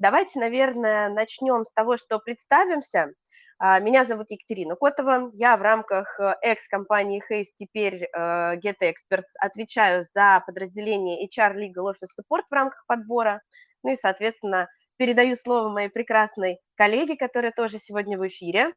Давайте, наверное, начнем с того, что представимся. А, меня зовут Екатерина Котова, я в рамках э, экс-компании Hayes, теперь э, Get Experts, отвечаю за подразделение HR Legal Office Support в рамках подбора, ну и, соответственно, передаю слово моей прекрасной коллеге, которая тоже сегодня в эфире.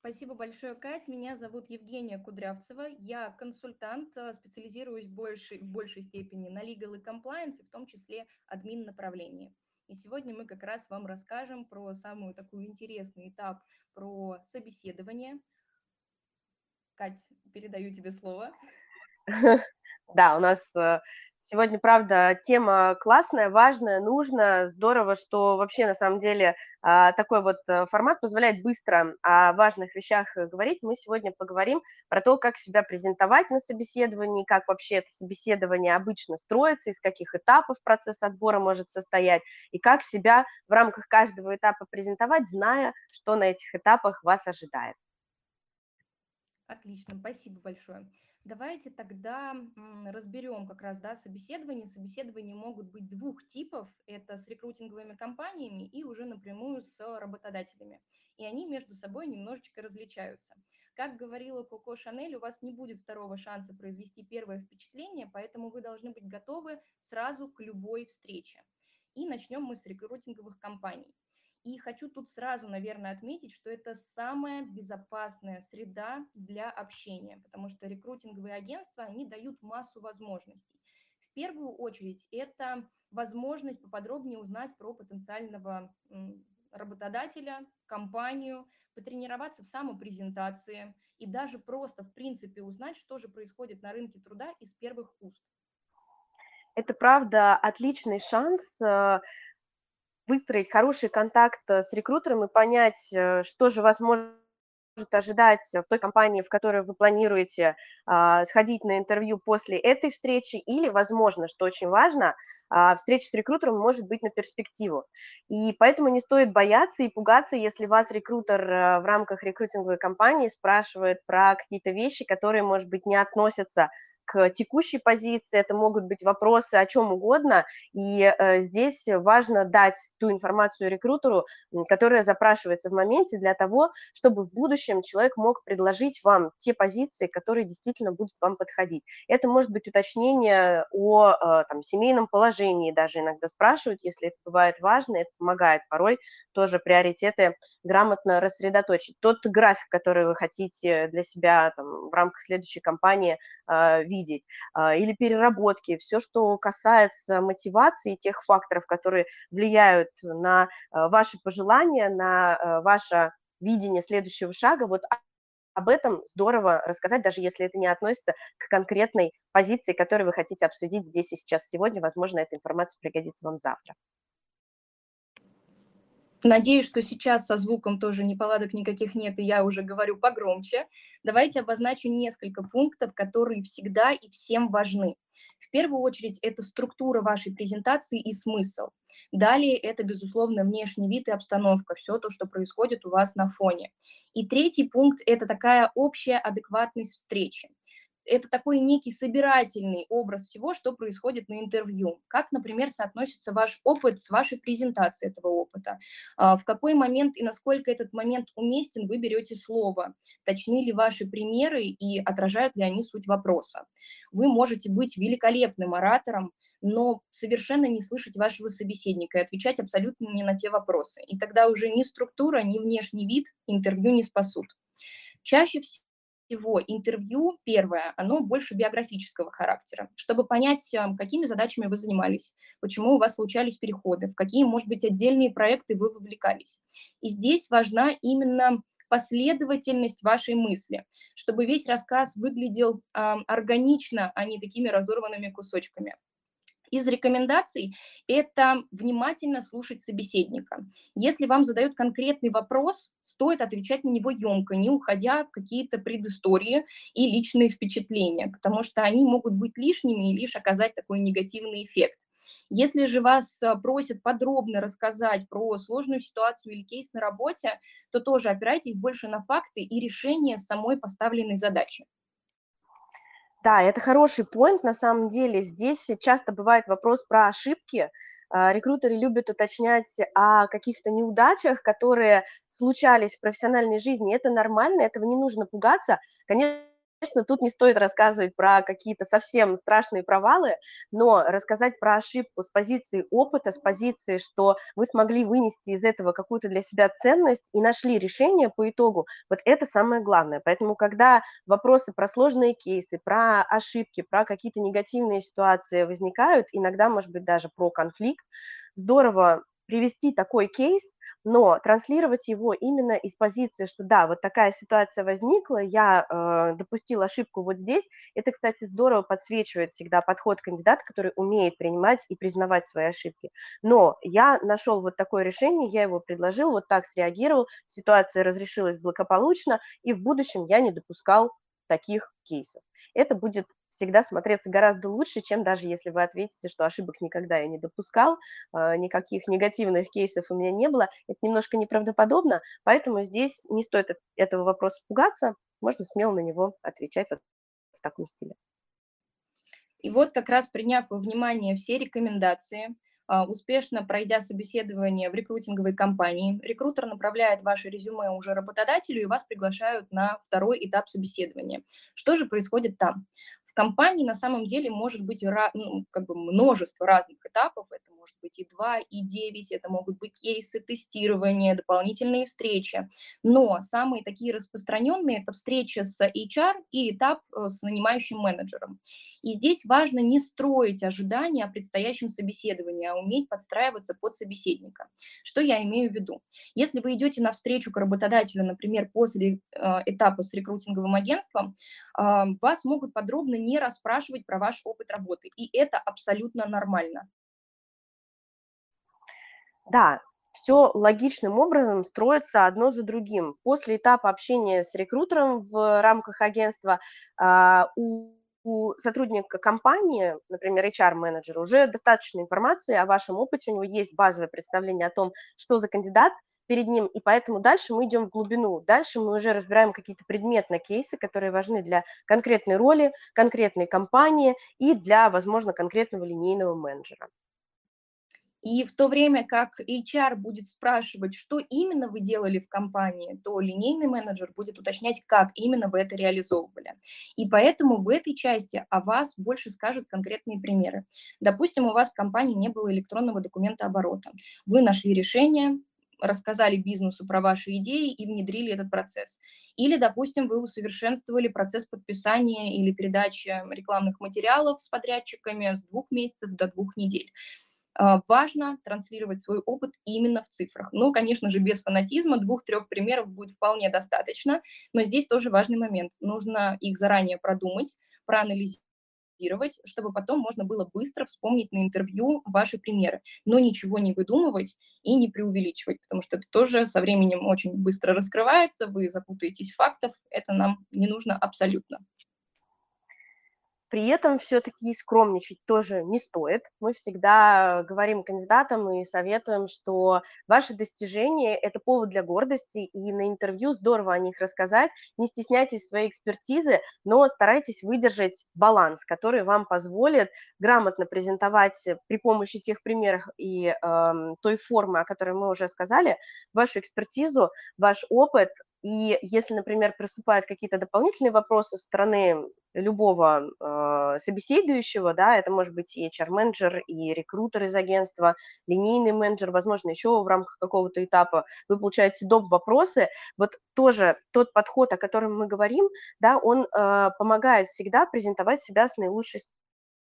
Спасибо большое, Кать. Меня зовут Евгения Кудрявцева. Я консультант, э, специализируюсь больше, в большей степени на legal и compliance, в том числе админ направлении. И сегодня мы как раз вам расскажем про самую такую интересный этап, про собеседование. Кать, передаю тебе слово. Да, у нас э, Сегодня, правда, тема классная, важная, нужная. Здорово, что вообще на самом деле а, такой вот э, формат позволяет быстро о важных вещах э, говорить. Мы сегодня поговорим про то, как себя презентовать на собеседовании, как вообще это собеседование обычно строится, из каких этапов процесс отбора может состоять, и как себя в рамках каждого этапа презентовать, зная, что на этих этапах вас ожидает. Отлично, спасибо большое. Давайте тогда разберем как раз да, собеседование. Собеседования могут быть двух типов. Это с рекрутинговыми компаниями и уже напрямую с работодателями. И они между собой немножечко различаются. Как говорила Коко Шанель, у вас не будет второго шанса произвести первое впечатление, поэтому вы должны быть готовы сразу к любой встрече. И начнем мы с рекрутинговых компаний. И хочу тут сразу, наверное, отметить, что это самая безопасная среда для общения, потому что рекрутинговые агентства, они дают массу возможностей. В первую очередь это возможность поподробнее узнать про потенциального работодателя, компанию, потренироваться в самопрезентации и даже просто, в принципе, узнать, что же происходит на рынке труда из первых уст. Это правда отличный шанс э, выстроить хороший контакт э, с рекрутером и понять, э, что же вас может ожидать в той компании, в которой вы планируете а, сходить на интервью после этой встречи, или, возможно, что очень важно, а, встреча с рекрутером может быть на перспективу. И поэтому не стоит бояться и пугаться, если вас рекрутер а, в рамках рекрутинговой компании спрашивает про какие-то вещи, которые, может быть, не относятся к текущей позиции, это могут быть вопросы о чем угодно, и э, здесь важно дать ту информацию рекрутеру, которая запрашивается в моменте для того, чтобы в будущем человек мог предложить вам те позиции, которые действительно будут вам подходить. Это может быть уточнение о э, там, семейном положении, даже иногда спрашивают, если это бывает важно, это помогает порой тоже приоритеты грамотно рассредоточить. Тот график, который вы хотите для себя там, в рамках следующей кампании э, видеть, а, или переработки, все, что касается мотивации, тех факторов, которые влияют на а, ваши пожелания, на а, ваше видение следующего шага, вот об этом здорово рассказать, даже если это не относится к конкретной позиции, которую вы хотите обсудить здесь и сейчас сегодня. Возможно, эта информация пригодится вам завтра. Надеюсь, что сейчас со звуком тоже неполадок никаких нет, и я уже говорю погромче. Давайте обозначу несколько пунктов, которые всегда и всем важны. В первую очередь, это структура вашей презентации и смысл. Далее, это, безусловно, внешний вид и обстановка, все то, что происходит у вас на фоне. И третий пункт – это такая общая адекватность встречи это такой некий собирательный образ всего, что происходит на интервью. Как, например, соотносится ваш опыт с вашей презентацией этого опыта. А, в какой момент и насколько этот момент уместен, вы берете слово. Точны ли ваши примеры и отражают ли они суть вопроса. Вы можете быть великолепным оратором, но совершенно не слышать вашего собеседника и отвечать абсолютно не на те вопросы. И тогда уже ни структура, ни внешний вид интервью не спасут. Чаще всего всего интервью, первое, оно больше биографического характера, чтобы понять, эм, какими задачами вы занимались, почему у вас случались переходы, в какие, может быть, отдельные проекты вы вовлекались. И здесь важна именно последовательность вашей мысли, чтобы весь рассказ выглядел э, органично, а не такими разорванными кусочками. Из рекомендаций это внимательно слушать собеседника. Если вам задают конкретный вопрос, стоит отвечать на него емко, не уходя в какие-то предыстории и личные впечатления, потому что они могут быть лишними и лишь оказать такой негативный эффект. Если же вас а, просят подробно рассказать про сложную ситуацию или кейс на работе, то тоже опирайтесь больше на факты и решение самой поставленной задачи. Да, это хороший поинт, на самом деле. Здесь часто бывает вопрос про ошибки. А, рекрутеры любят уточнять о каких-то неудачах, которые случались в профессиональной жизни. Это нормально, этого не нужно пугаться. Конечно, Конечно, тут не стоит рассказывать про какие-то совсем страшные провалы, но рассказать про ошибку с позиции опыта, с позиции, что вы смогли вынести из этого какую-то для себя ценность и нашли решение по итогу, вот это самое главное. Поэтому, когда вопросы про сложные кейсы, про ошибки, про какие-то негативные ситуации возникают, иногда, может быть, даже про конфликт, здорово привести такой кейс, но транслировать его именно из позиции, что да, вот такая ситуация возникла, я э, допустил ошибку вот здесь. Это, кстати, здорово подсвечивает всегда подход кандидата, который умеет принимать и признавать свои ошибки. Но я нашел вот такое решение, я его предложил, вот так среагировал, ситуация разрешилась благополучно, и в будущем я не допускал таких кейсов. Это будет всегда смотреться гораздо лучше, чем даже если вы ответите, что ошибок никогда я не допускал, а, никаких негативных кейсов у меня не было. Это немножко неправдоподобно, поэтому здесь не стоит этого вопроса пугаться, можно смело на него отвечать вот в таком стиле. И вот как раз приняв во внимание все рекомендации, успешно пройдя собеседование в рекрутинговой компании, рекрутер направляет ваше резюме уже работодателю, и вас приглашают на второй этап собеседования. Что же происходит там? В компании на самом деле может быть ну, как бы множество разных этапов. Это может быть и 2, и 9, это могут быть кейсы тестирования, дополнительные встречи. Но самые такие распространенные – это встреча с HR и этап э, с нанимающим менеджером. И здесь важно не строить ожидания о предстоящем собеседовании, а уметь подстраиваться под собеседника. Что я имею в виду? Если вы идете на встречу к работодателю, например, после э, этапа с рекрутинговым агентством, э, вас могут подробно не расспрашивать про ваш опыт работы, и это абсолютно нормально. Да, все логичным образом строится одно за другим. После этапа общения с рекрутером в рамках агентства а, у у сотрудника компании, например, HR-менеджера, уже достаточно информации о вашем опыте, у него есть базовое представление о том, что за кандидат, перед ним, и поэтому дальше мы идем в глубину. Дальше мы уже разбираем какие-то предметные кейсы, которые важны для конкретной роли, конкретной компании и для, возможно, конкретного линейного менеджера. И в то время как HR будет спрашивать, что именно вы делали в компании, то линейный менеджер будет уточнять, как именно вы это реализовывали. И поэтому в этой части о вас больше скажут конкретные примеры. Допустим, у вас в компании не было электронного документа оборота. Вы нашли решение, рассказали бизнесу про ваши идеи и внедрили этот процесс. Или, допустим, вы усовершенствовали процесс подписания или передачи рекламных материалов с подрядчиками с двух месяцев до двух недель. А, важно транслировать свой опыт именно в цифрах. Ну, конечно же, без фанатизма, двух-трех примеров будет вполне достаточно, но здесь тоже важный момент. Нужно их заранее продумать, проанализировать, чтобы потом можно было быстро вспомнить на интервью ваши примеры, но ничего не выдумывать и не преувеличивать, потому что это тоже со временем очень быстро раскрывается, вы запутаетесь в фактах, это нам не нужно абсолютно. При этом все-таки скромничать тоже не стоит. Мы всегда говорим кандидатам и советуем, что ваши достижения – это повод для гордости, и на интервью здорово о них рассказать. Не стесняйтесь своей экспертизы, но старайтесь выдержать баланс, который вам позволит грамотно презентовать при помощи тех примеров и э, той формы, о которой мы уже сказали, вашу экспертизу, ваш опыт, и если, например, приступают какие-то дополнительные вопросы со стороны любого э, собеседующего, да, это может быть и HR-менеджер, и рекрутер из агентства, линейный менеджер, возможно, еще в рамках какого-то этапа вы получаете доп. вопросы, вот тоже тот подход, о котором мы говорим, да, он э, помогает всегда презентовать себя с наилучшей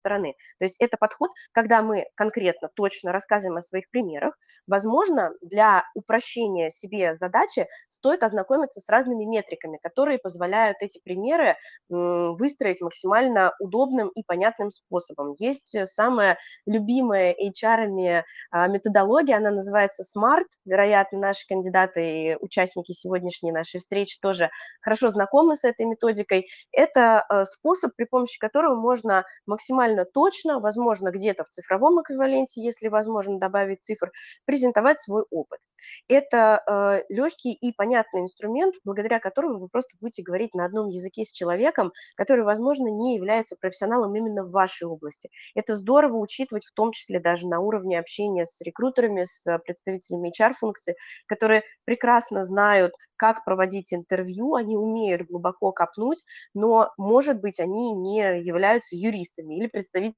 стороны. То есть это подход, когда мы конкретно, точно рассказываем о своих примерах. Возможно, для упрощения себе задачи стоит ознакомиться с разными метриками, которые позволяют эти примеры выстроить максимально удобным и понятным способом. Есть самая любимая HR а, методология, она называется SMART. Вероятно, наши кандидаты и участники сегодняшней нашей встречи тоже хорошо знакомы с этой методикой. Это э, способ, при помощи которого можно максимально максимально точно, возможно, где-то в цифровом эквиваленте, если возможно добавить цифр, презентовать свой опыт. Это э, легкий и понятный инструмент, благодаря которому вы просто будете говорить на одном языке с человеком, который, возможно, не является профессионалом именно в вашей области. Это здорово учитывать в том числе даже на уровне общения с рекрутерами, с представителями HR-функций, которые прекрасно знают, как проводить интервью, они умеют глубоко копнуть, но, может быть, они не являются юристами или представителями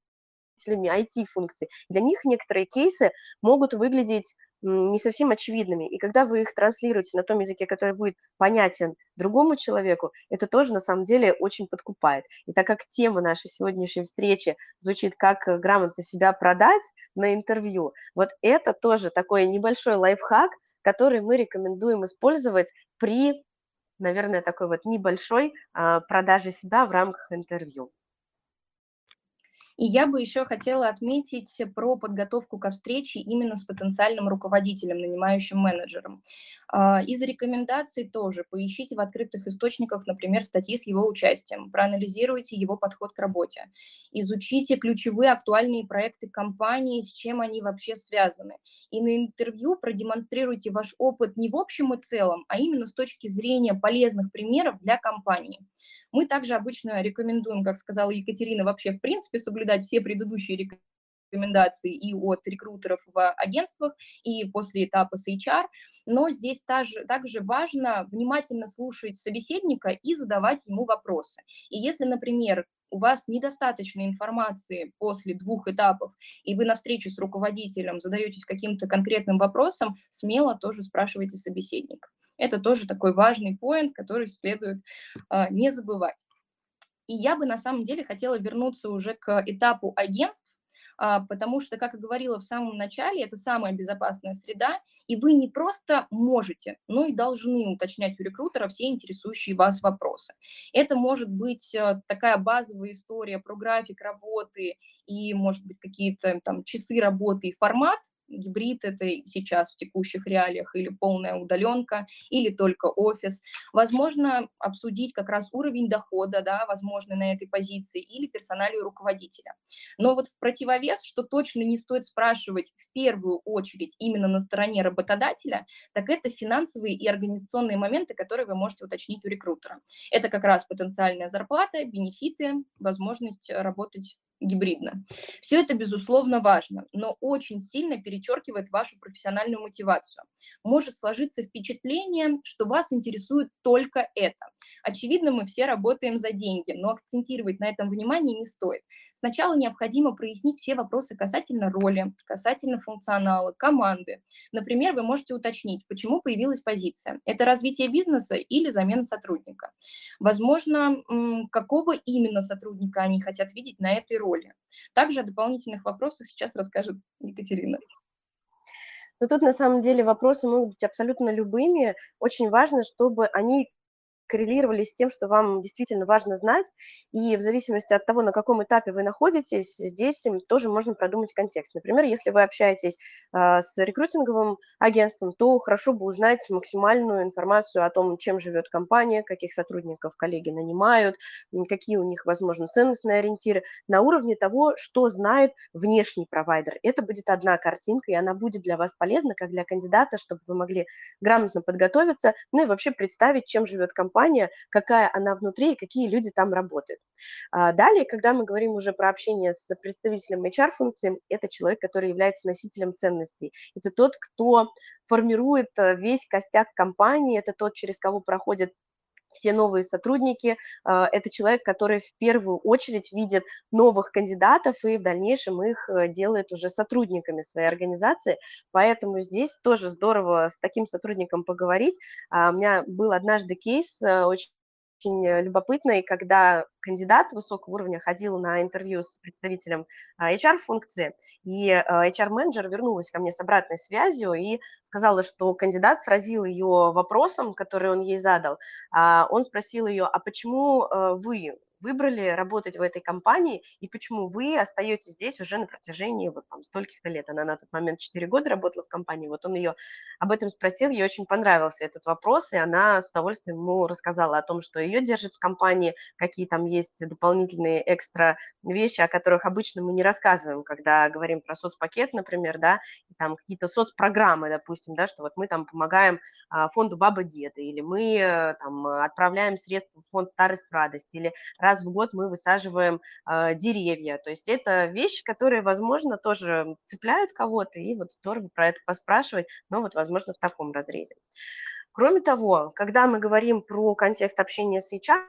IT-функций. Для них некоторые кейсы могут выглядеть не совсем очевидными. И когда вы их транслируете на том языке, который будет понятен другому человеку, это тоже на самом деле очень подкупает. И так как тема нашей сегодняшней встречи звучит как э, грамотно себя продать на интервью, вот это тоже такой небольшой лайфхак, который мы рекомендуем использовать при, наверное, такой вот небольшой а, продаже себя в рамках интервью. И я бы еще хотела отметить про подготовку ко встрече именно с потенциальным руководителем, нанимающим менеджером. А, из рекомендаций тоже поищите в открытых источниках, например, статьи с его участием, проанализируйте его подход к работе, изучите ключевые актуальные проекты компании, с чем они вообще связаны. И на интервью продемонстрируйте ваш опыт не в общем и целом, а именно с точки зрения полезных примеров для компании. Мы также обычно рекомендуем, как сказала Екатерина, вообще в принципе соблюдать все предыдущие рекомендации и от рекрутеров в агентствах, и после этапа с HR, но здесь также, также важно внимательно слушать собеседника и задавать ему вопросы. И если, например, у вас недостаточно информации после двух этапов, и вы на встрече с руководителем задаетесь каким-то конкретным вопросом, смело тоже спрашивайте собеседника. Это тоже такой важный поинт, который следует а, не забывать. И я бы на самом деле хотела вернуться уже к этапу агентств, потому что, как и говорила в самом начале, это самая безопасная среда, и вы не просто можете, но и должны уточнять у рекрутера все интересующие вас вопросы. Это может быть а, такая базовая история про график работы и, может быть, какие-то там часы работы и формат, гибрид это сейчас в текущих реалиях, или полная удаленка, или только офис. Возможно, обсудить как раз уровень дохода, да, возможно, на этой позиции, или персоналию руководителя. Но вот в противовес, что точно не стоит спрашивать в первую очередь именно на стороне работодателя, так это финансовые и организационные моменты, которые вы можете уточнить у рекрутера. Это как раз потенциальная зарплата, бенефиты, возможность работать гибридно. Все это, безусловно, важно, но очень сильно перечеркивает вашу профессиональную мотивацию. Может сложиться впечатление, что вас интересует только это. Очевидно, мы все работаем за деньги, но акцентировать на этом внимание не стоит. Сначала необходимо прояснить все вопросы касательно роли, касательно функционала, команды. Например, вы можете уточнить, почему появилась позиция. Это развитие бизнеса или замена сотрудника? Возможно, какого именно сотрудника они хотят видеть на этой роли? Также о дополнительных вопросах сейчас расскажет Екатерина. Но тут на самом деле вопросы могут быть абсолютно любыми. Очень важно, чтобы они коррелировали с тем, что вам действительно важно знать, и в зависимости от того, на каком этапе вы находитесь, здесь тоже можно продумать контекст. Например, если вы общаетесь э, с рекрутинговым агентством, то хорошо бы узнать максимальную информацию о том, чем живет компания, каких сотрудников коллеги нанимают, какие у них, возможно, ценностные ориентиры, на уровне того, что знает внешний провайдер. Это будет одна картинка, и она будет для вас полезна, как для кандидата, чтобы вы могли грамотно подготовиться, ну и вообще представить, чем живет компания, компания, какая она внутри и какие люди там работают. А далее, когда мы говорим уже про общение с представителем HR-функции, это человек, который является носителем ценностей. Это тот, кто формирует э, весь костяк компании, это тот, через кого проходят все новые сотрудники. А, это человек, который в первую очередь видит новых кандидатов и в дальнейшем их э, делает уже сотрудниками своей организации. Поэтому здесь тоже здорово с таким сотрудником поговорить. А, у меня был однажды кейс э, очень очень любопытной, когда кандидат высокого уровня ходил на интервью с представителем HR-функции, а, и HR-менеджер вернулась ко мне с обратной связью и сказала, что кандидат сразил ее вопросом, который он ей задал. А, он спросил ее, а почему э, вы выбрали работать в этой компании и почему вы остаетесь здесь уже на протяжении вот там стольких-то лет. Она на тот момент 4 года работала в компании, вот он ее об этом спросил, ей очень понравился этот вопрос, и она с удовольствием ему рассказала о том, что ее держит в компании, какие там есть дополнительные экстра вещи, о которых обычно мы не рассказываем, когда говорим про соцпакет, например, да, и там какие-то соцпрограммы, допустим, да, что вот мы там помогаем а, фонду Баба Деда, или мы э, там отправляем средства в фонд Старость Радость, или раз в год мы высаживаем э, деревья. То есть это вещи, которые, возможно, тоже цепляют кого-то, и вот здорово про это поспрашивать, но вот, возможно, в таком разрезе. Кроме того, когда мы говорим про контекст общения с HR,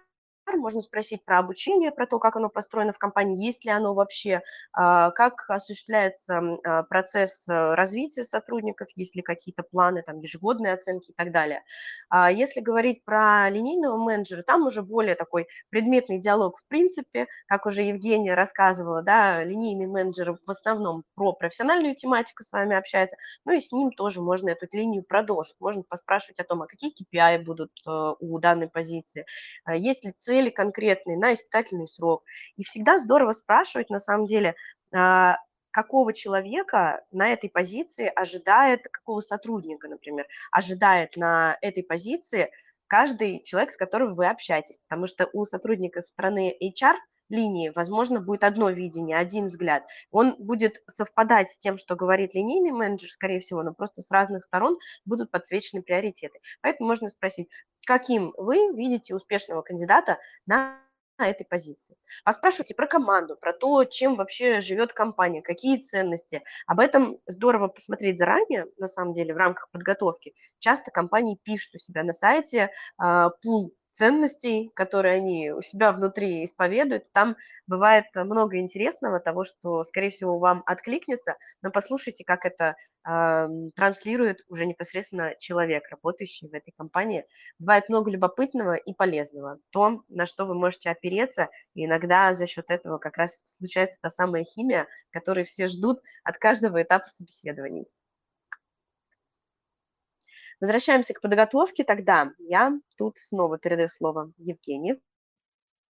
можно спросить про обучение, про то, как оно построено в компании, есть ли оно вообще, а, как осуществляется а, процесс э, развития сотрудников, есть ли какие-то планы, там, ежегодные оценки и так далее. А если говорить про линейного менеджера, там уже более такой предметный диалог в принципе, как уже Евгения рассказывала, да, линейный менеджер в основном про профессиональную тематику с вами общается, ну и с ним тоже можно эту линию продолжить, можно поспрашивать о том, а какие KPI будут э, у данной позиции, есть ли цель цели конкретные на испытательный срок. И всегда здорово спрашивать, на самом деле, а, какого человека на этой позиции ожидает, какого сотрудника, например, ожидает на этой позиции каждый человек, с которым вы общаетесь. Потому что у сотрудника со стороны HR линии, возможно, будет одно видение, один взгляд. Он будет совпадать с тем, что говорит линейный менеджер, скорее всего, но просто с разных сторон будут подсвечены приоритеты. Поэтому можно спросить, каким вы видите успешного кандидата на этой позиции. Поспрашивайте про команду, про то, чем вообще живет компания, какие ценности. Об этом здорово посмотреть заранее, на самом деле, в рамках подготовки. Часто компании пишут у себя на сайте а, пул ценностей, которые они у себя внутри исповедуют. Там бывает много интересного, того, что, скорее всего, вам откликнется, но послушайте, как это э, транслирует уже непосредственно человек, работающий в этой компании. Бывает много любопытного и полезного. То, на что вы можете опереться, и иногда за счет этого как раз случается та самая химия, которую все ждут от каждого этапа собеседований. Возвращаемся к подготовке тогда. Я тут снова передаю слово Евгении.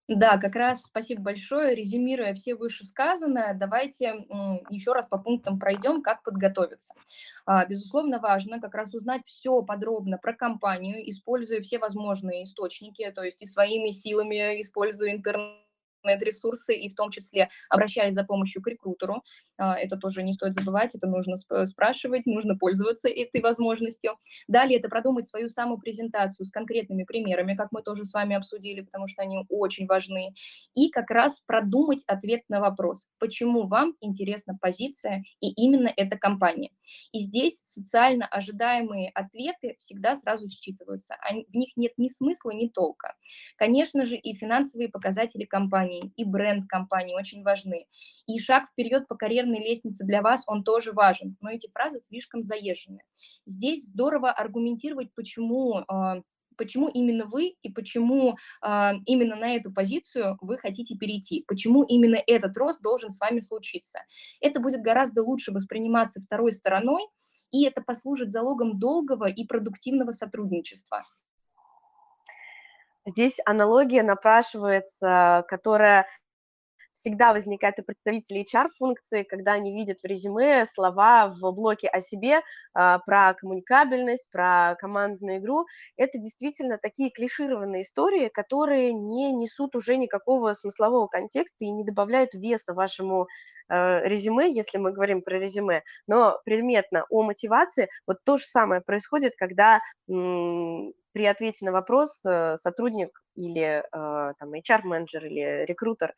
Да, как раз спасибо большое. Резюмируя все вышесказанное, давайте еще раз по пунктам пройдем, как подготовиться. А, безусловно, важно как раз узнать все подробно про компанию, используя все возможные источники, то есть и своими силами, используя интернет ресурсы, и в том числе обращаясь за помощью к рекрутеру. А, это тоже не стоит забывать, это нужно спрашивать, нужно пользоваться этой возможностью. Далее это продумать свою самую презентацию с конкретными примерами, как мы тоже с вами обсудили, потому что они очень важны. И как раз продумать ответ на вопрос, почему вам интересна позиция и именно эта компания. И здесь социально ожидаемые ответы всегда сразу считываются. В них нет ни смысла, ни толка. Конечно же, и финансовые показатели компании компании, и бренд компании очень важны. И шаг вперед по карьерной лестнице для вас, он тоже важен, но эти фразы слишком заезжены. Здесь здорово аргументировать, почему а, почему именно вы и почему э, именно на эту позицию вы хотите перейти, почему именно этот рост должен с вами случиться. Это будет гораздо лучше восприниматься второй стороной, и это послужит залогом долгого и продуктивного сотрудничества. Здесь аналогия напрашивается, которая всегда возникает у представителей HR-функции, когда они видят в резюме слова в блоке о себе а, про коммуникабельность, про командную игру. Это действительно такие клишированные истории, которые не несут уже никакого смыслового контекста и не добавляют веса вашему э, резюме, если мы говорим про резюме. Но предметно о мотивации, вот то же самое происходит, когда при ответе на вопрос э, сотрудник или э, там HR-менеджер или рекрутер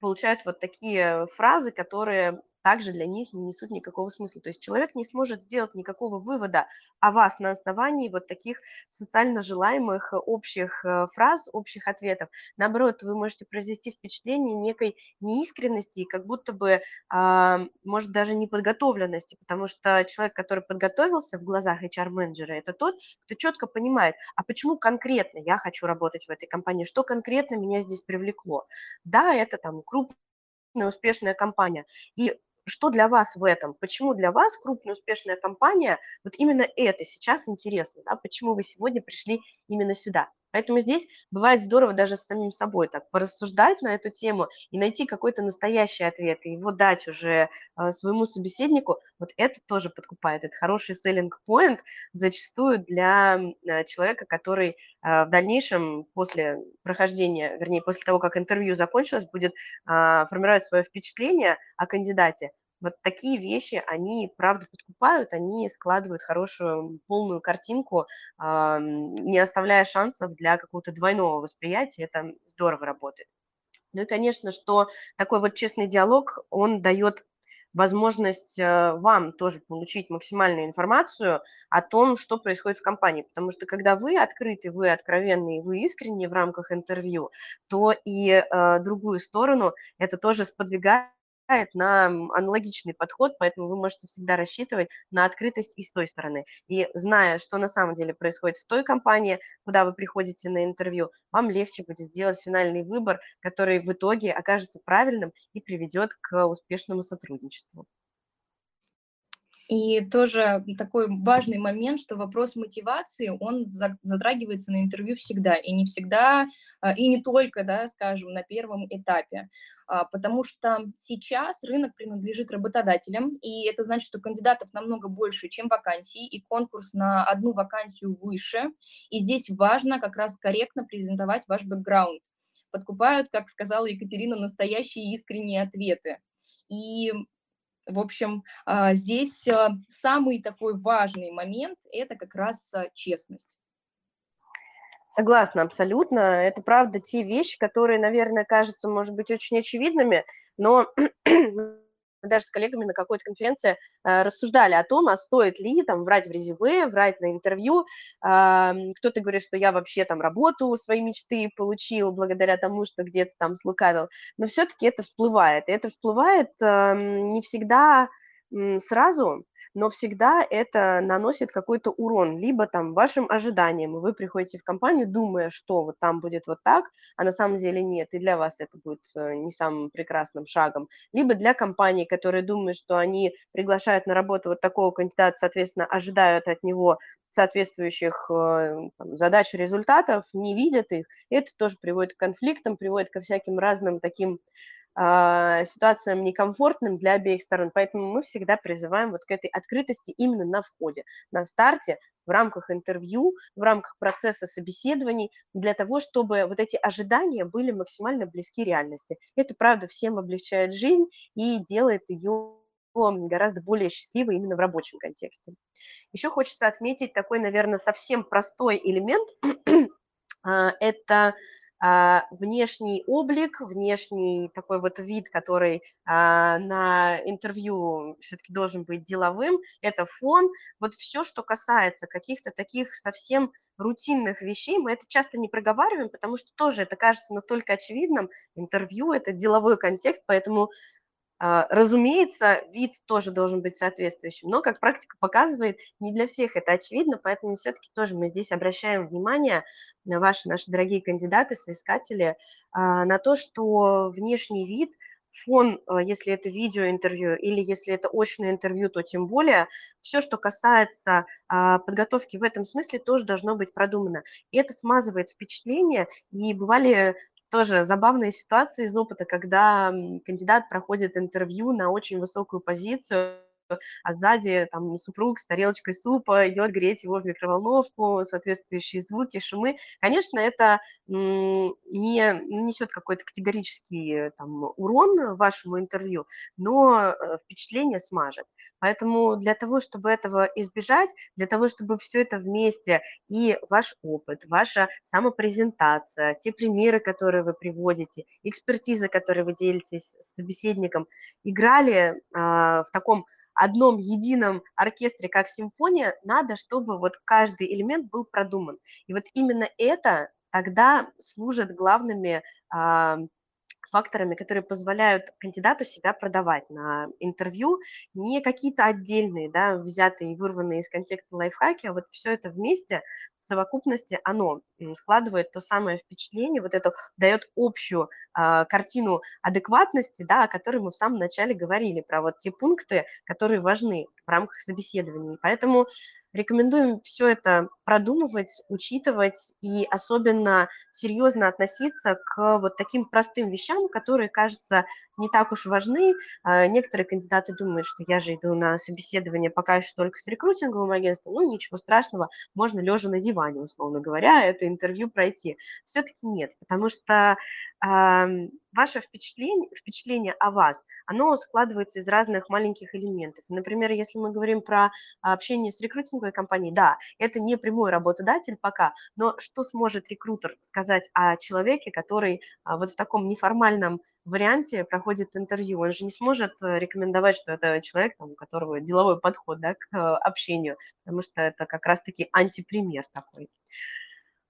получают вот такие фразы, которые также для них не несут никакого смысла. То есть человек не сможет сделать никакого вывода о вас на основании вот таких социально желаемых э, общих э, фраз, общих ответов. Наоборот, вы можете произвести впечатление некой неискренности и как будто бы, а, может, даже неподготовленности, потому что человек, который подготовился в глазах HR-менеджера, это тот, кто четко понимает, а почему конкретно я хочу работать в этой компании, что конкретно меня здесь привлекло. Да, это там крупная успешная компания. И что для вас в этом? Почему для вас крупная успешная компания, вот именно это сейчас интересно, да? почему вы сегодня пришли именно сюда? Поэтому здесь бывает здорово даже с самим собой так порассуждать на эту тему и найти какой-то настоящий ответ, и его дать уже э, своему собеседнику. Вот это тоже подкупает. Это хороший selling point зачастую для э, человека, который э, в дальнейшем после прохождения, вернее, после того, как интервью закончилось, будет э, формировать свое впечатление о кандидате, вот такие вещи, они, правда, подкупают, они складывают хорошую полную картинку, не оставляя шансов для какого-то двойного восприятия, это здорово работает. Ну и, конечно, что такой вот честный диалог, он дает возможность э, вам тоже получить максимальную информацию о том, что происходит в компании. Потому что когда вы открыты, вы откровенны, вы искренне в рамках интервью, то и э, другую сторону это тоже сподвигает на аналогичный подход, поэтому вы можете всегда рассчитывать на открытость и с той стороны. И зная, что на самом деле происходит в той компании, куда вы приходите на интервью, вам легче будет сделать финальный выбор, который в итоге окажется правильным и приведет к успешному сотрудничеству. И тоже такой важный момент, что вопрос мотивации, он затрагивается на интервью всегда, и не всегда, а, и не только, да, скажем, на первом этапе, а, потому что сейчас рынок принадлежит работодателям, и это значит, что кандидатов намного больше, чем вакансий, и конкурс на одну вакансию выше, и здесь важно как раз корректно презентовать ваш бэкграунд. Подкупают, как сказала Екатерина, настоящие искренние ответы. И в общем, а, здесь а, самый такой важный момент – это как раз а, честность. Согласна, абсолютно. Это правда те вещи, которые, наверное, кажутся, может быть, очень очевидными, но мы даже с коллегами на какой-то конференции э, рассуждали о том, а стоит ли там врать в резюме, врать на интервью. Э, кто-то говорит, что я вообще там работу своей мечты получил благодаря тому, что где-то там слукавил, но все-таки это всплывает. И это всплывает э, не всегда сразу, но всегда это наносит какой-то урон, либо там вашим ожиданиям, вы приходите в компанию, думая, что вот там будет вот так, а на самом деле нет, и для вас это будет э, не самым прекрасным шагом, либо для компании, которые думают, что они приглашают на работу вот такого кандидата, соответственно, ожидают от него соответствующих э, там, задач результатов, не видят их, это тоже приводит к конфликтам, приводит ко всяким разным таким ситуациям некомфортным для обеих сторон. Поэтому мы всегда призываем вот к этой открытости именно на входе, на старте, в рамках интервью, в рамках процесса собеседований, для того, чтобы вот эти ожидания были максимально близки реальности. Это, правда, всем облегчает жизнь и делает ее гораздо более счастливой именно в рабочем контексте. Еще хочется отметить такой, наверное, совсем простой элемент. А, это а, внешний облик, внешний такой вот вид, который а, на интервью все-таки должен быть деловым, это фон, вот все, что касается каких-то таких совсем рутинных вещей, мы это часто не проговариваем, потому что тоже это кажется настолько очевидным, интервью – это деловой контекст, поэтому а, разумеется, вид тоже должен быть соответствующим, но, как практика показывает, не для всех это очевидно, поэтому все-таки тоже мы здесь обращаем внимание на ваши, наши дорогие кандидаты, соискатели, а, на то, что внешний вид фон, а, если это видеоинтервью или если это очное интервью, то тем более все, что касается подготовки в этом смысле, тоже должно быть продумано. И это смазывает впечатление, и бывали тоже забавные ситуации из опыта, когда кандидат проходит интервью на очень высокую позицию, а сзади там супруг с тарелочкой супа идет греть его в микроволновку, соответствующие звуки, шумы. Конечно, это не несет какой-то категорический там, урон вашему интервью, но э, впечатление смажет. Поэтому для того, чтобы этого избежать, для того, чтобы все это вместе, и ваш опыт, ваша самопрезентация, те примеры, которые вы приводите, экспертиза, которой вы делитесь с собеседником, играли а, в таком одном едином оркестре, как симфония, надо, чтобы вот каждый элемент был продуман. И вот именно это тогда служит главными а, факторами, которые позволяют кандидату себя продавать на интервью, не какие-то отдельные, да, взятые и вырванные из контекста лайфхаки, а вот все это вместе в совокупности, оно складывает то самое впечатление, вот это дает общую э, картину адекватности, да, о которой мы в самом начале говорили, про вот те пункты, которые важны в рамках собеседований. Поэтому Рекомендуем все это продумывать, учитывать и особенно серьезно относиться к вот таким простым вещам, которые, кажется, не так уж важны. А, некоторые кандидаты думают, что я же иду на собеседование пока еще только с рекрутинговым агентством, ну ничего страшного, можно лежа на диване, условно говоря, это интервью пройти. Все-таки нет, потому что ваше впечатление, впечатление о вас, оно складывается из разных маленьких элементов. Например, если мы говорим про общение с рекрутинговой компанией, да, это не прямой работодатель пока, но что сможет рекрутер сказать о человеке, который а, вот в таком неформальном варианте проходит интервью? Он же не сможет э, рекомендовать, что это человек, там, у которого деловой подход да, к э, общению, потому что это как раз-таки антипример такой.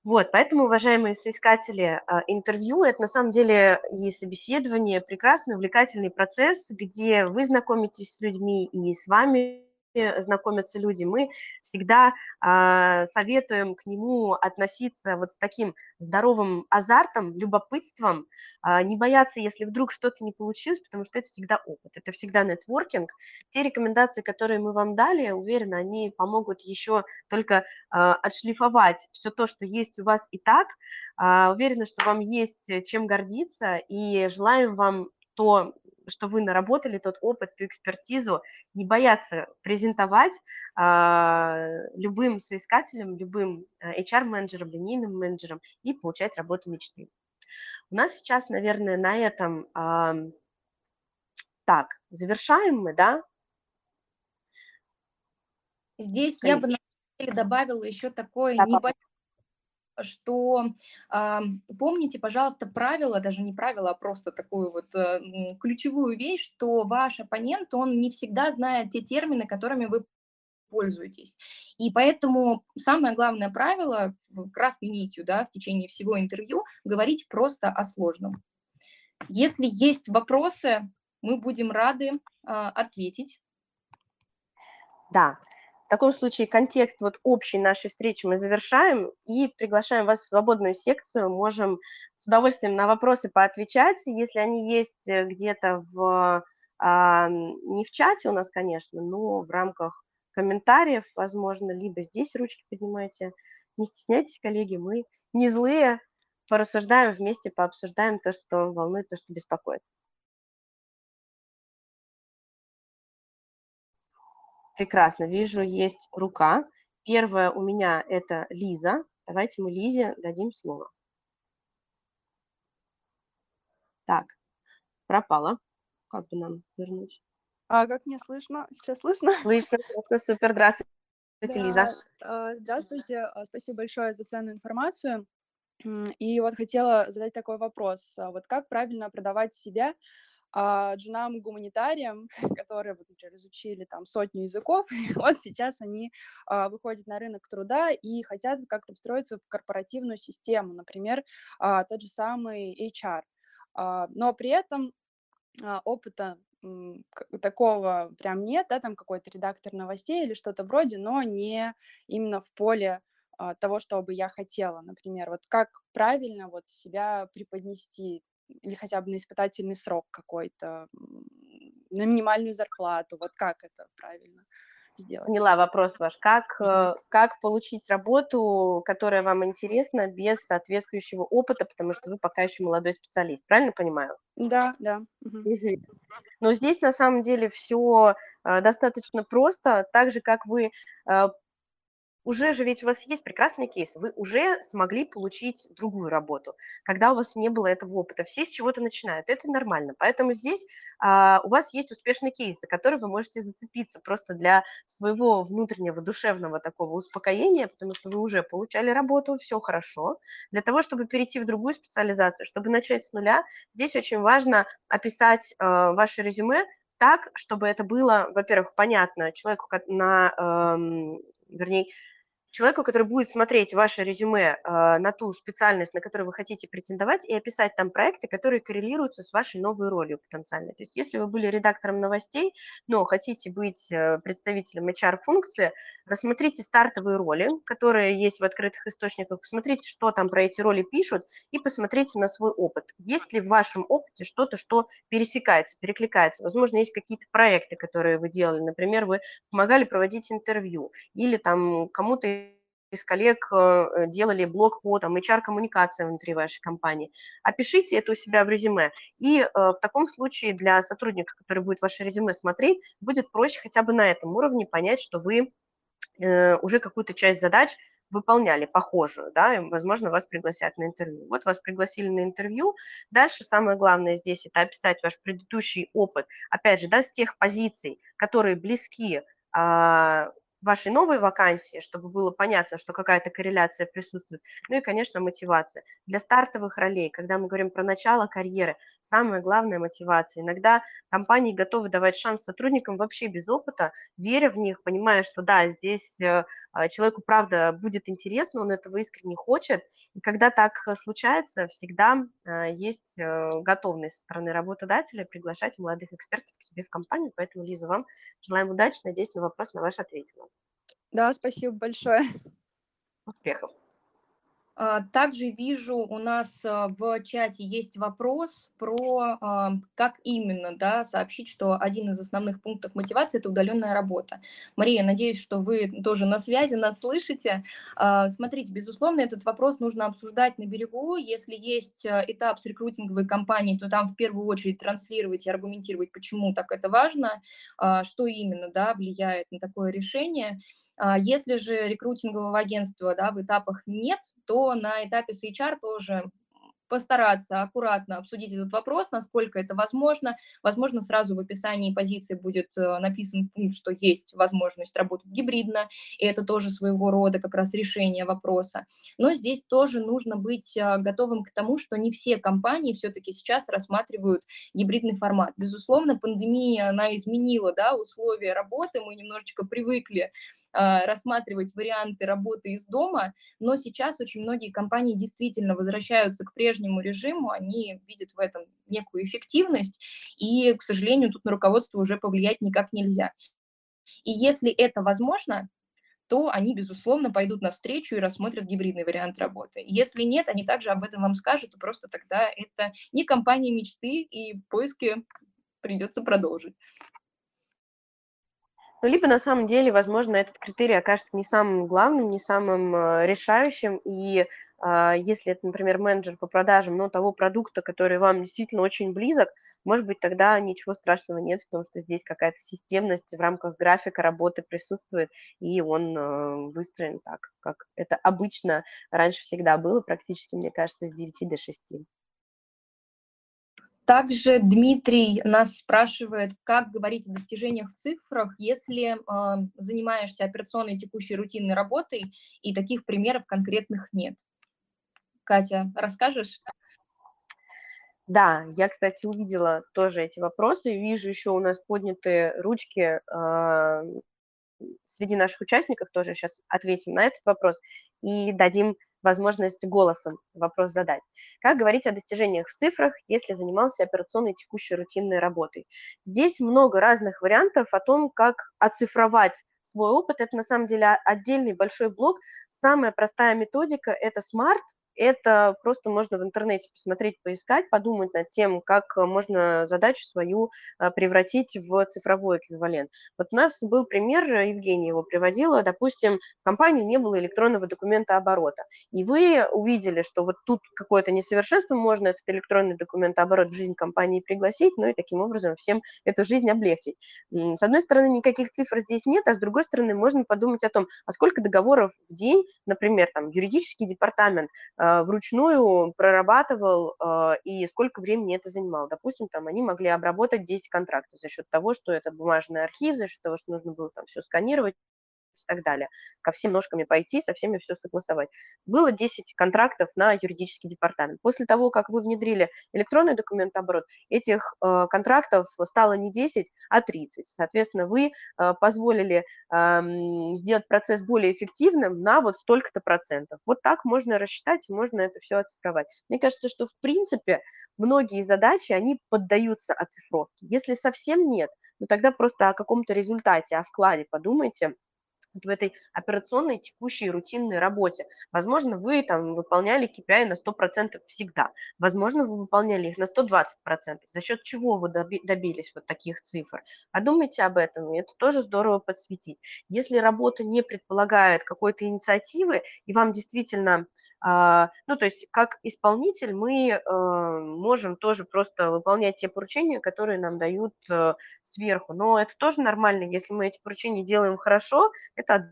Вот, поэтому, уважаемые соискатели, а, интервью – это на самом деле и собеседование, прекрасный, увлекательный процесс, где вы знакомитесь с людьми и с вами знакомятся люди, мы всегда э, советуем к нему относиться вот с таким здоровым азартом, любопытством, э, не бояться, если вдруг что-то не получилось, потому что это всегда опыт, это всегда нетворкинг. Те рекомендации, которые мы вам дали, уверена, они помогут еще только э, отшлифовать все то, что есть у вас и так. Э, уверена, что вам есть чем гордиться, и желаем вам то что вы наработали, тот опыт, ту экспертизу, не бояться презентовать а, любым соискателям, любым э, линейным менеджерам и получать работу мечты. У нас сейчас, наверное, на этом а, так, завершаем мы, да? Здесь Конечно. я бы добавила еще такое да, небольшое что э, помните, пожалуйста, правило, даже не правило, а просто такую вот э, ключевую вещь, что ваш оппонент, он не всегда знает те термины, которыми вы пользуетесь. И поэтому самое главное правило, красной нитью, да, в течение всего интервью, говорить просто о сложном. Если есть вопросы, мы будем рады э, ответить. Да, в таком случае контекст вот общей нашей встречи мы завершаем и приглашаем вас в свободную секцию. Можем с удовольствием на вопросы поотвечать, если они есть э, где-то в, а, не в чате у нас, конечно, но в рамках комментариев, возможно, либо здесь ручки поднимайте. Не стесняйтесь, коллеги, мы не злые, порассуждаем вместе, пообсуждаем то, что волнует, то, что беспокоит. Прекрасно, вижу, есть рука. Первая у меня это Лиза. Давайте мы Лизе дадим слово. Так, пропала. Как бы нам вернуть? А как мне слышно? Сейчас слышно? Слышно, слышно, супер. Здравствуйте, да, Лиза. А, здравствуйте, а, спасибо большое за ценную информацию. И вот хотела задать такой вопрос. Вот как правильно продавать себя а джунам-гуманитариям, которые, вот, например, изучили там сотню языков, вот сейчас они а, выходят на рынок труда и хотят как-то встроиться в корпоративную систему, например, а, тот же самый HR. А, но при этом а, опыта такого прям нет, да, там какой-то редактор новостей или что-то вроде, но не именно в поле а, того, что бы я хотела, например, вот как правильно вот себя преподнести или хотя бы на испытательный срок какой-то, на минимальную зарплату, вот как это правильно сделать? Поняла вопрос ваш. Как, э, как получить работу, которая вам интересна, без соответствующего опыта, потому что вы пока еще молодой специалист, правильно понимаю? Да, да. Угу. Но здесь на самом деле все э, достаточно просто, так же, как вы э, уже же ведь у вас есть прекрасный кейс, вы уже смогли получить другую работу, когда у вас не было этого опыта. Все с чего-то начинают, это нормально. Поэтому здесь а, у вас есть успешный кейс, за который вы можете зацепиться просто для своего внутреннего душевного такого успокоения, потому что вы уже получали работу, все хорошо. Для того, чтобы перейти в другую специализацию, чтобы начать с нуля, здесь очень важно описать а, ваше резюме так, чтобы это было, во-первых, понятно человеку на, эм, вернее, человеку, который будет смотреть ваше резюме э, на ту специальность, на которую вы хотите претендовать, и описать там проекты, которые коррелируются с вашей новой ролью потенциальной. То есть если вы были редактором новостей, но хотите быть э, представителем HR-функции, рассмотрите стартовые роли, которые есть в открытых источниках, посмотрите, что там про эти роли пишут, и посмотрите на свой опыт. Есть ли в вашем опыте что-то, что пересекается, перекликается? Возможно, есть какие-то проекты, которые вы делали. Например, вы помогали проводить интервью, или там кому-то из коллег э, делали блог по там, HR-коммуникациям внутри вашей компании. Опишите это у себя в резюме. И э, в таком случае для сотрудника, который будет ваше резюме смотреть, будет проще хотя бы на этом уровне понять, что вы э, уже какую-то часть задач выполняли похожую, да, и, возможно, вас пригласят на интервью. Вот вас пригласили на интервью. Дальше самое главное здесь – это описать ваш предыдущий опыт, опять же, да, с тех позиций, которые близки а, вашей новой вакансии, чтобы было понятно, что какая-то корреляция присутствует. Ну и, конечно, мотивация. Для стартовых ролей, когда мы говорим про начало карьеры, самая главная мотивация. Иногда компании готовы давать шанс сотрудникам вообще без опыта, веря в них, понимая, что да, здесь э, а, человеку правда будет интересно, он этого искренне хочет. И когда так случается, всегда э, есть э, готовность со стороны работодателя приглашать молодых экспертов к себе в компанию. Поэтому, Лиза, вам желаем удачи. Надеюсь, на вопрос на ваш ответила. Да, спасибо большое. Успехов. А, также вижу, у нас а, в чате есть вопрос про а, как именно да, сообщить, что один из основных пунктов мотивации – это удаленная работа. Мария, надеюсь, что вы тоже на связи, нас слышите. Смотрите, безусловно, этот вопрос нужно обсуждать на берегу. Если есть этап с рекрутинговой компанией, то там в первую очередь транслировать и аргументировать, почему так это важно, что именно да, влияет на такое решение. Если же рекрутингового агентства да, в этапах нет, то на этапе с HR тоже постараться аккуратно обсудить этот вопрос, насколько это возможно. Возможно, сразу в описании позиции будет э, написан пункт, что есть возможность работать гибридно, и это тоже своего рода как раз решение вопроса. Но здесь тоже нужно быть э, готовым к тому, что не все компании все-таки сейчас рассматривают гибридный формат. Безусловно, пандемия, она изменила да, условия работы, мы немножечко привыкли рассматривать варианты работы из дома, но сейчас очень многие компании действительно возвращаются к прежнему прежнему режиму, они видят в этом некую эффективность, и, к сожалению, тут на руководство уже повлиять никак нельзя. И если это возможно, то они, безусловно, пойдут навстречу и рассмотрят гибридный вариант работы. Если нет, они также об этом вам скажут, и просто тогда это не компания мечты, и поиски придется продолжить. Ну, либо на самом деле, возможно, этот критерий окажется не самым главным, не самым э, решающим, и э, если это, например, менеджер по продажам, но того продукта, который вам действительно очень близок, может быть, тогда ничего страшного нет в том, что здесь какая-то системность в рамках графика работы присутствует, и он э, выстроен так, как это обычно раньше всегда было, практически, мне кажется, с 9 до 6. Также Дмитрий нас спрашивает, как говорить о достижениях в цифрах, если э, занимаешься операционной текущей рутинной работой, и таких примеров конкретных нет. Катя, расскажешь? Да, я, кстати, увидела тоже эти вопросы. Вижу еще у нас поднятые ручки э, среди наших участников. Тоже сейчас ответим на этот вопрос и дадим возможность голосом вопрос задать. Как говорить о достижениях в цифрах, если занимался операционной текущей рутинной работой? Здесь много разных вариантов о том, как оцифровать свой опыт. Это на самом деле отдельный большой блок. Самая простая методика – это SMART, это просто можно в интернете посмотреть, поискать, подумать над тем, как э, можно задачу свою э, превратить в цифровой эквивалент. Вот у нас был пример, э, Евгения его приводила, допустим, в компании не было электронного документа оборота, и вы увидели, что вот тут какое-то несовершенство, можно этот электронный документ оборот в жизнь компании пригласить, ну и таким образом всем эту жизнь облегчить. С одной стороны, никаких цифр здесь нет, а с другой стороны, можно подумать о том, а сколько договоров в день, например, там, юридический департамент а, вручную прорабатывал а, и сколько времени это занимало. Допустим, там они могли обработать 10 контрактов за счет того, что это бумажный архив, за счет того, что нужно было там все сканировать и так далее. Ко всем ножками пойти, со всеми все согласовать. Было 10 контрактов на юридический департамент. После того, как вы внедрили электронный документооборот, этих э, контрактов стало не 10, а 30. Соответственно, вы э, позволили э, сделать процесс более эффективным на вот столько-то процентов. Вот так можно рассчитать, можно это все оцифровать. Мне кажется, что в принципе многие задачи, они поддаются оцифровке. Если совсем нет, ну тогда просто о каком-то результате, о вкладе подумайте, вот в этой операционной текущей рутинной работе. Возможно, вы там выполняли KPI на 100% всегда, возможно, вы выполняли их на 120%, за счет чего вы добились вот таких цифр. Подумайте об этом, и это тоже здорово подсветить. Если работа не предполагает какой-то инициативы, и вам действительно, а, ну, то есть как исполнитель мы э, можем тоже просто выполнять те поручения, которые нам дают э, сверху, но это тоже нормально, если мы эти поручения делаем хорошо, это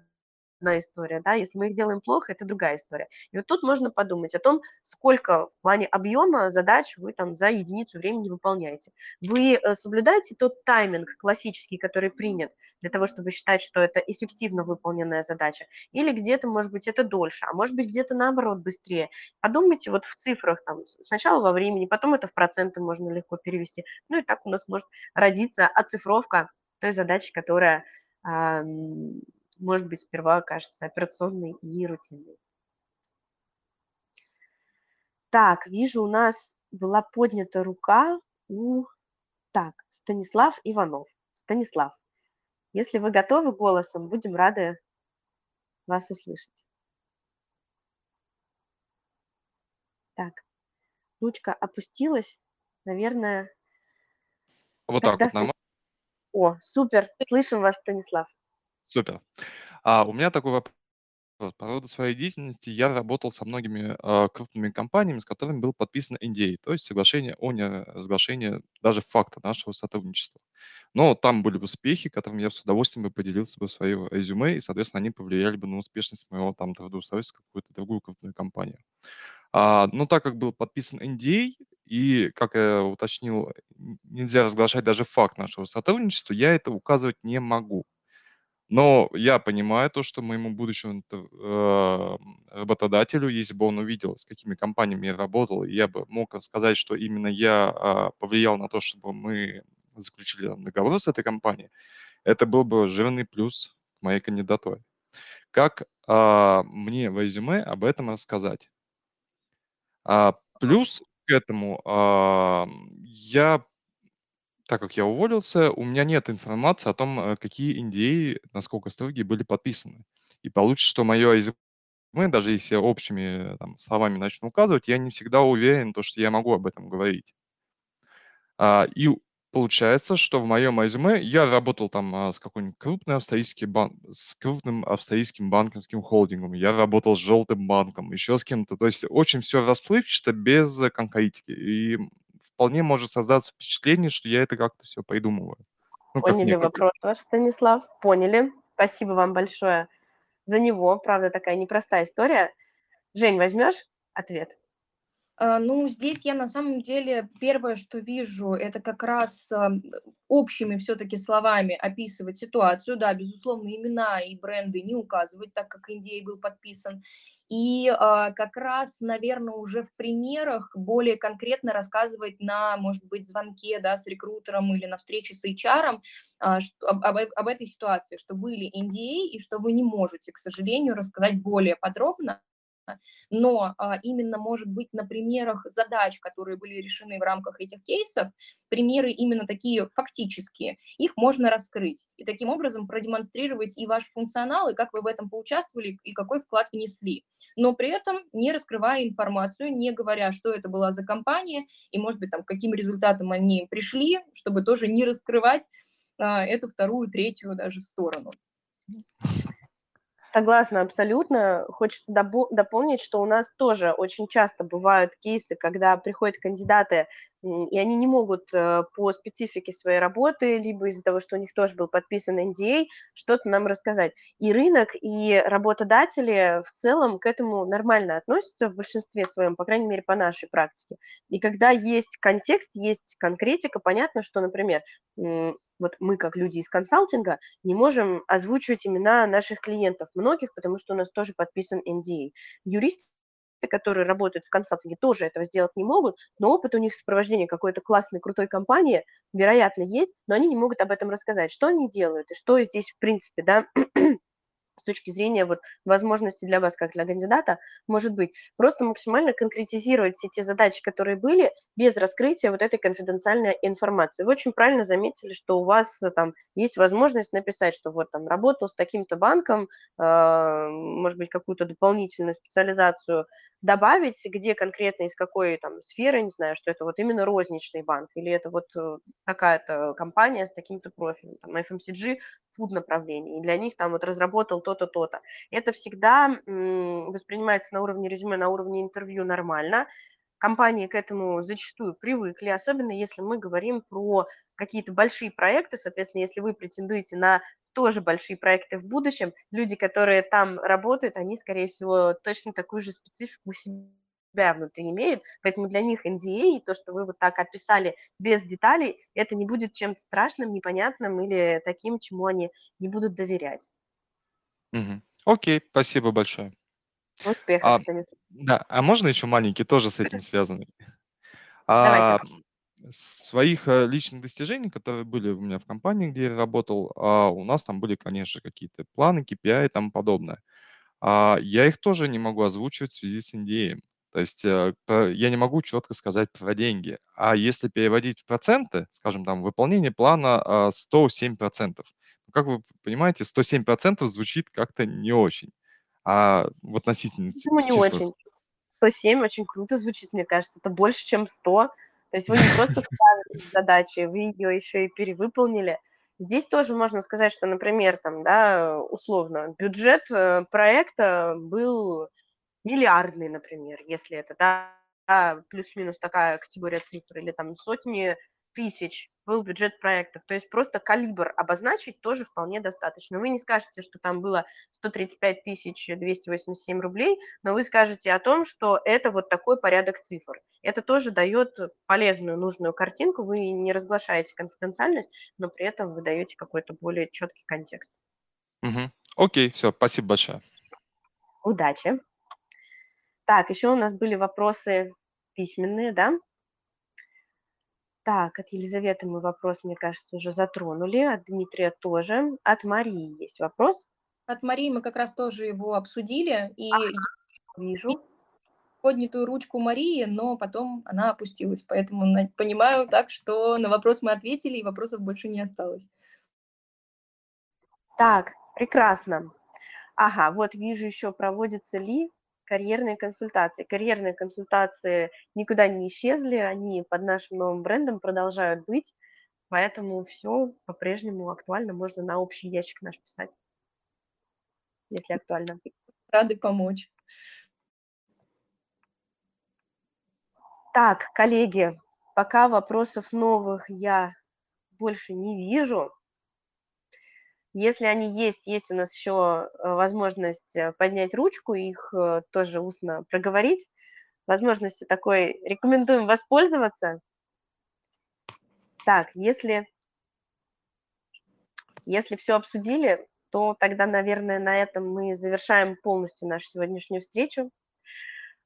одна история, да, если мы их делаем плохо, это другая история. И вот тут можно подумать о том, сколько в плане объема задач вы там за единицу времени выполняете. Вы э, соблюдаете тот тайминг классический, который принят для того, чтобы считать, что это эффективно выполненная задача, или где-то, может быть, это дольше, а может быть, где-то наоборот быстрее. Подумайте вот в цифрах, там, сначала во времени, потом это в проценты можно легко перевести. Ну и так у нас может родиться оцифровка той задачи, которая может быть, сперва кажется операционной и рутинной. Так, вижу, у нас была поднята рука у... Так, Станислав Иванов. Станислав, если вы готовы голосом, будем рады вас услышать. Так, ручка опустилась, наверное. Вот так вот нормально. О, супер, слышим вас, Станислав. Супер. А у меня такой вопрос. По роду своей деятельности я работал со многими а, крупными компаниями, с которыми был подписан NDA, то есть соглашение о неразглашении даже факта нашего сотрудничества. Но там были успехи, которыми я с удовольствием бы поделился бы в свое резюме, и, соответственно, они повлияли бы на успешность моего там трудоустройства в какую-то другую крупную компанию. А, но так как был подписан NDA, и, как я уточнил, нельзя разглашать даже факт нашего сотрудничества, я это указывать не могу. Но я понимаю то, что моему будущему э, работодателю, если бы он увидел, с какими компаниями я работал, я бы мог сказать, что именно я а, повлиял на то, чтобы мы заключили договор с этой компанией, это был бы жирный плюс к моей кандидатуре. Как а, мне в резюме об этом рассказать? А, плюс к этому я так как я уволился, у меня нет информации о том, э, какие NDA, насколько строгие, были подписаны. И получится, что мое резюме, даже если я общими там, словами начну указывать, я не всегда уверен, то, что я могу об этом говорить. А, и получается, что в моем резюме я работал там а, с какой-нибудь крупным австрийским, бан... с крупным австрийским банковским холдингом, я работал с желтым банком, еще с кем-то. То есть очень все расплывчато, без конкретики. И вполне может создаться впечатление, что я это как-то все придумываю. Ну, Поняли вопрос ваш, Станислав, поняли. Спасибо вам большое за него. Правда, такая непростая история. Жень, возьмешь ответ? А, ну, здесь я на самом деле первое, что вижу, это как раз а, общими все-таки словами описывать ситуацию. Да, безусловно, имена и бренды не указывать, так как NDA был подписан. И э, как раз, наверное, уже в примерах более конкретно рассказывать на, может быть, звонке да, с рекрутером или на встрече с HR э, об, об, об этой ситуации, что были NDA и что вы не можете, к сожалению, рассказать более подробно но а, именно, может быть, на примерах задач, которые были решены в рамках этих кейсов, примеры именно такие фактические, их можно раскрыть и таким образом продемонстрировать и ваш функционал, и как вы в этом поучаствовали, и какой вклад внесли, но при этом не раскрывая информацию, не говоря, что это была за компания, и, может быть, там, каким результатом они пришли, чтобы тоже не раскрывать а, эту вторую, третью даже сторону. Согласна абсолютно. Хочется дополнить, что у нас тоже очень часто бывают кейсы, когда приходят кандидаты, и они не могут э, по специфике своей работы, либо из-за того, что у них тоже был подписан NDA, что-то нам рассказать. И рынок, и работодатели в целом к этому нормально относятся в большинстве своем, по крайней мере, по нашей практике. И когда есть контекст, есть конкретика, понятно, что, например, вот мы, как люди из консалтинга, не можем озвучивать имена наших клиентов, многих, потому что у нас тоже подписан NDA. Юристы которые работают в консалтинге, тоже этого сделать не могут, но опыт у них сопровождения какой-то классной, крутой компании, вероятно, есть, но они не могут об этом рассказать, что они делают и что здесь, в принципе, да, с точки зрения вот возможности для вас, как для кандидата, может быть. Просто максимально конкретизировать все те задачи, которые были, без раскрытия вот этой конфиденциальной информации. Вы очень правильно заметили, что у вас э, там есть возможность написать, что вот там работал с таким-то банком, э, может быть, какую-то дополнительную специализацию добавить, где конкретно из какой там сферы, не знаю, что это вот именно розничный банк, или это вот э, такая-то компания с таким-то профилем, там, FMCG, фуд направление, и для них там вот разработал то-то, то-то. Это всегда воспринимается на уровне резюме, на уровне интервью нормально, компании к этому зачастую привыкли, особенно если мы говорим про какие-то большие проекты, соответственно, если вы претендуете на тоже большие проекты в будущем, люди, которые там работают, они, скорее всего, точно такую же специфику себя внутри имеют, поэтому для них NDA и то, что вы вот так описали без деталей, это не будет чем-то страшным, непонятным или таким, чему они не будут доверять. Мгм. Окей, спасибо большое. Успехов, А, да, а можно еще маленький, тоже с этим связанный? Давайте. А, своих э, личных достижений, которые были у меня в компании, где я работал, а, у нас там были, конечно, какие-то планы, KPI и тому подобное. А, я их тоже не могу озвучивать в связи с NDA. То есть э, я не могу четко сказать про деньги. А если переводить в проценты, скажем, там, выполнение плана а, 107%. Как вы понимаете, 107% звучит как-то не очень. А в относительно Почему не числах. очень? 107 очень круто звучит, мне кажется. Это больше, чем 100. То есть вы не просто справились с задачей, вы ее еще и перевыполнили. Здесь тоже можно сказать, что, например, там, да, условно, бюджет э, проекта был миллиардный, например, если это, да, плюс-минус такая категория цифр, или там сотни тысяч был бюджет проектов. То есть просто калибр обозначить тоже вполне достаточно. Вы не скажете, что там было 135 тысяч 287 рублей, но вы скажете о том, что это вот такой порядок цифр. Это тоже дает полезную, нужную картинку. Вы не разглашаете конфиденциальность, но при этом вы даете какой-то более четкий контекст. Угу. Окей, все, спасибо большое. Удачи. Так, еще у нас были вопросы письменные, да? Так, от Елизаветы мы вопрос, мне кажется, уже затронули, от Дмитрия тоже. От Марии есть вопрос. От Марии мы как раз тоже его обсудили, и Вижу. поднятую ручку Марии, но потом она опустилась, поэтому понимаю так, что на вопрос мы ответили, и вопросов больше не осталось. Так, прекрасно. Ага, вот вижу еще проводится ли карьерные консультации. Карьерные консультации никуда не исчезли, они под нашим новым брендом продолжают быть, поэтому все по-прежнему актуально, можно на общий ящик наш писать, если актуально. Рады помочь. Так, коллеги, пока вопросов новых я больше не вижу. Если они есть, есть у нас еще э, возможность э, поднять ручку, их э, тоже устно проговорить. Возможностью такой рекомендуем воспользоваться. Так, если, если все обсудили, то тогда, наверное, на этом мы завершаем полностью нашу сегодняшнюю встречу.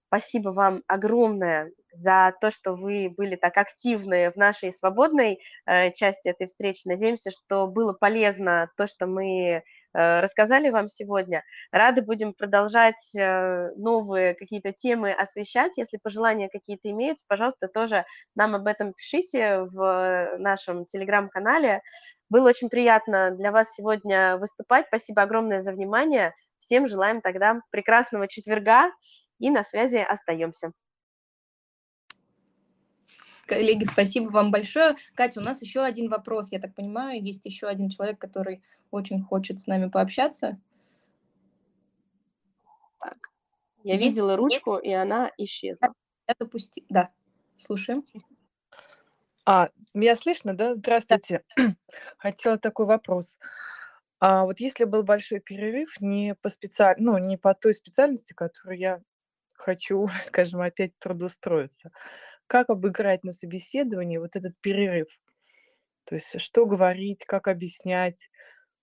Спасибо вам огромное за то, что вы были так активны в нашей свободной э, части этой встречи. Надеемся, что было полезно то, что мы э, рассказали вам сегодня. Рады будем продолжать э, новые какие-то темы освещать. Если пожелания какие-то имеются, пожалуйста, тоже нам об этом пишите в нашем телеграм-канале. Было очень приятно для вас сегодня выступать. Спасибо огромное за внимание. Всем желаем тогда прекрасного четверга и на связи остаемся. Коллеги, спасибо вам большое. Катя, у нас еще один вопрос. Я так понимаю, есть еще один человек, который очень хочет с нами пообщаться. Так, я есть? видела ручку, и она исчезла. Я допусти... Да, слушаем. А, меня слышно, да? Здравствуйте. Да. Хотела такой вопрос. А вот если был большой перерыв не по специаль... ну, не по той специальности, которую я хочу, скажем, опять трудоустроиться. Как обыграть на собеседовании вот этот перерыв? То есть что говорить, как объяснять,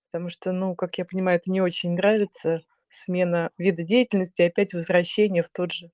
потому что, ну, как я понимаю, это не очень нравится, смена вида деятельности, опять возвращение в тот же,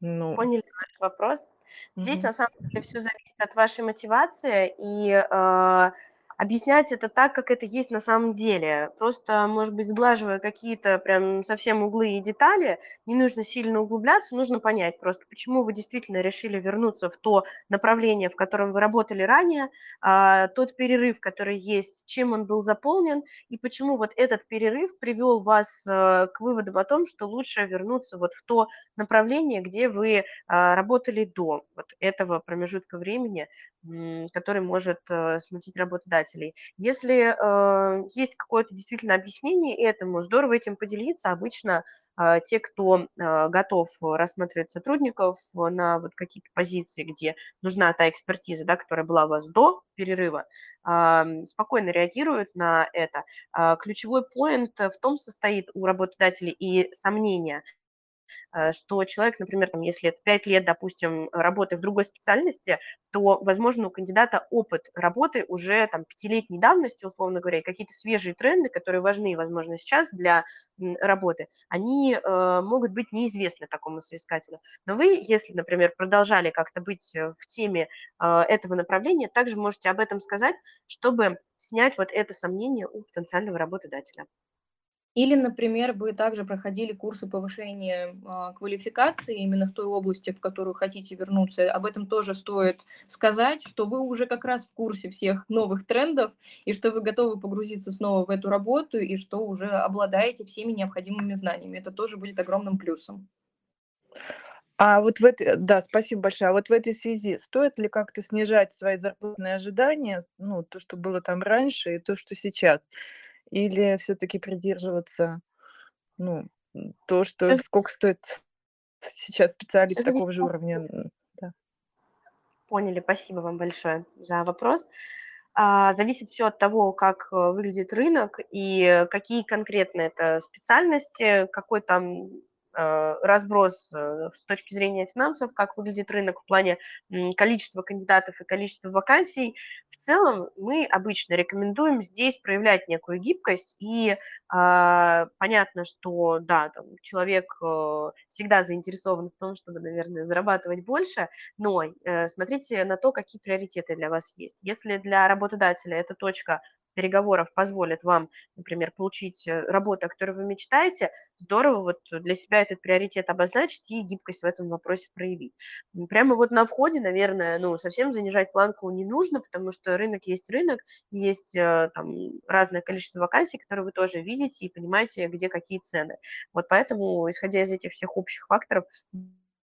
ну, Поняли ваш вопрос. Здесь мгм. на самом деле все зависит от вашей мотивации, и, а, объяснять это так, как это есть на самом деле. Просто, может быть, сглаживая какие-то прям совсем углы и детали, не нужно сильно углубляться, нужно понять просто, почему вы действительно решили вернуться в то направление, в котором вы работали ранее, а, тот перерыв, который есть, чем он был заполнен, и почему вот этот перерыв привел вас, э, к выводам о том, что лучше вернуться вот в то направление, где вы, а, работали до вот этого промежутка времени, который может, э, смутить работодателей. Если, э, есть какое-то действительно объяснение этому, здорово этим поделиться. Обычно, а, те, кто, а, готов рассматривать сотрудников на вот какие-то позиции, где нужна та экспертиза, да, которая была у вас до перерыва, ам, спокойно реагируют на это. А, ключевой поинт в том состоит у работодателей и сомнения, э, что человек, например, там, если это 5 лет, допустим, работы в другой специальности, то, возможно, у кандидата опыт работы уже там пятилетней давности, условно говоря, и какие-то свежие тренды, которые важны, возможно, сейчас для работы, они э, могут быть неизвестны такому соискателю. Но вы, если, например, продолжали как-то быть э, в теме э, этого направления, также можете об этом сказать, чтобы снять вот это сомнение у потенциального работодателя. Или, например, вы также проходили курсы повышения а, квалификации именно в той области, в которую хотите вернуться. Об этом тоже стоит сказать, что вы уже как раз в курсе всех новых трендов, и что вы готовы погрузиться снова в эту работу, и что уже обладаете всеми необходимыми знаниями. Это тоже будет огромным плюсом. А вот в этой, да, спасибо большое. А вот в этой связи стоит ли как-то снижать свои зарплатные ожидания, ну, то, что было там раньше, и то, что сейчас? Или все-таки придерживаться, ну, то, что Всё сколько стоит сейчас специалист зависит такого же уровня? Да. Поняли, спасибо вам большое за вопрос. А, зависит все от того, как, э, выглядит рынок и какие конкретно это специальности, какой там, э, разброс, э, с точки зрения финансов, как выглядит рынок в плане, количества кандидатов и количества вакансий. В целом мы обычно рекомендуем здесь проявлять некую гибкость, и, а, понятно, что да, там человек, э, всегда заинтересован в том, чтобы, наверное, зарабатывать больше, но, э, смотрите на то, какие приоритеты для вас есть. Если для работодателя эта точка переговоров позволит вам, например, получить, э, работу, о которой вы мечтаете, здорово вот для себя этот приоритет обозначить и гибкость в этом вопросе проявить. Прямо вот на входе, наверное, ну, совсем занижать планку не нужно, потому что рынок есть рынок, есть, э, там разное количество вакансий, которые вы тоже видите и понимаете, где какие цены. Вот поэтому, исходя из этих всех общих факторов,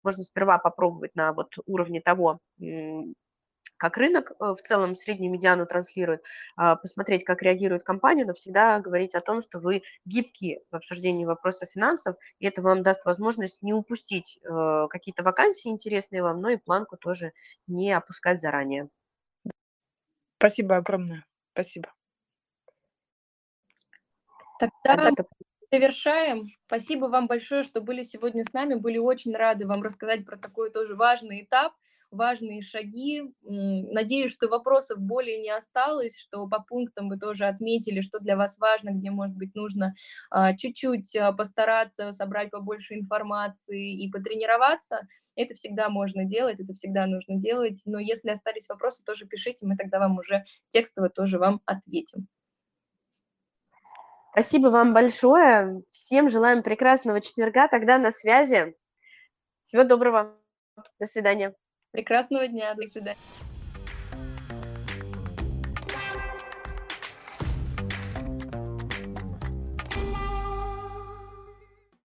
можно сперва попробовать на вот уровне того, как рынок, э, в целом среднюю медиану транслирует, а, посмотреть, как реагирует компания, но всегда говорить о том, что вы гибкие в обсуждении вопросов финансов, и это вам даст возможность не упустить, э, какие-то вакансии интересные вам, но и планку тоже не опускать заранее. Спасибо огромное. Спасибо. Тогда завершаем. Спасибо вам большое, что были сегодня с нами. Были очень рады вам рассказать про такой тоже важный этап, важные шаги. Надеюсь, что вопросов более не осталось, что по пунктам вы тоже отметили, что для вас важно, где, может быть, нужно а, чуть-чуть а, постараться собрать побольше информации и потренироваться. Это всегда можно делать, это всегда нужно делать. Но если остались вопросы, тоже пишите, мы тогда вам уже текстово тоже вам ответим. Спасибо вам большое. Всем желаем прекрасного четверга. Тогда на связи. Всего доброго. До свидания. Прекрасного дня, до свидания.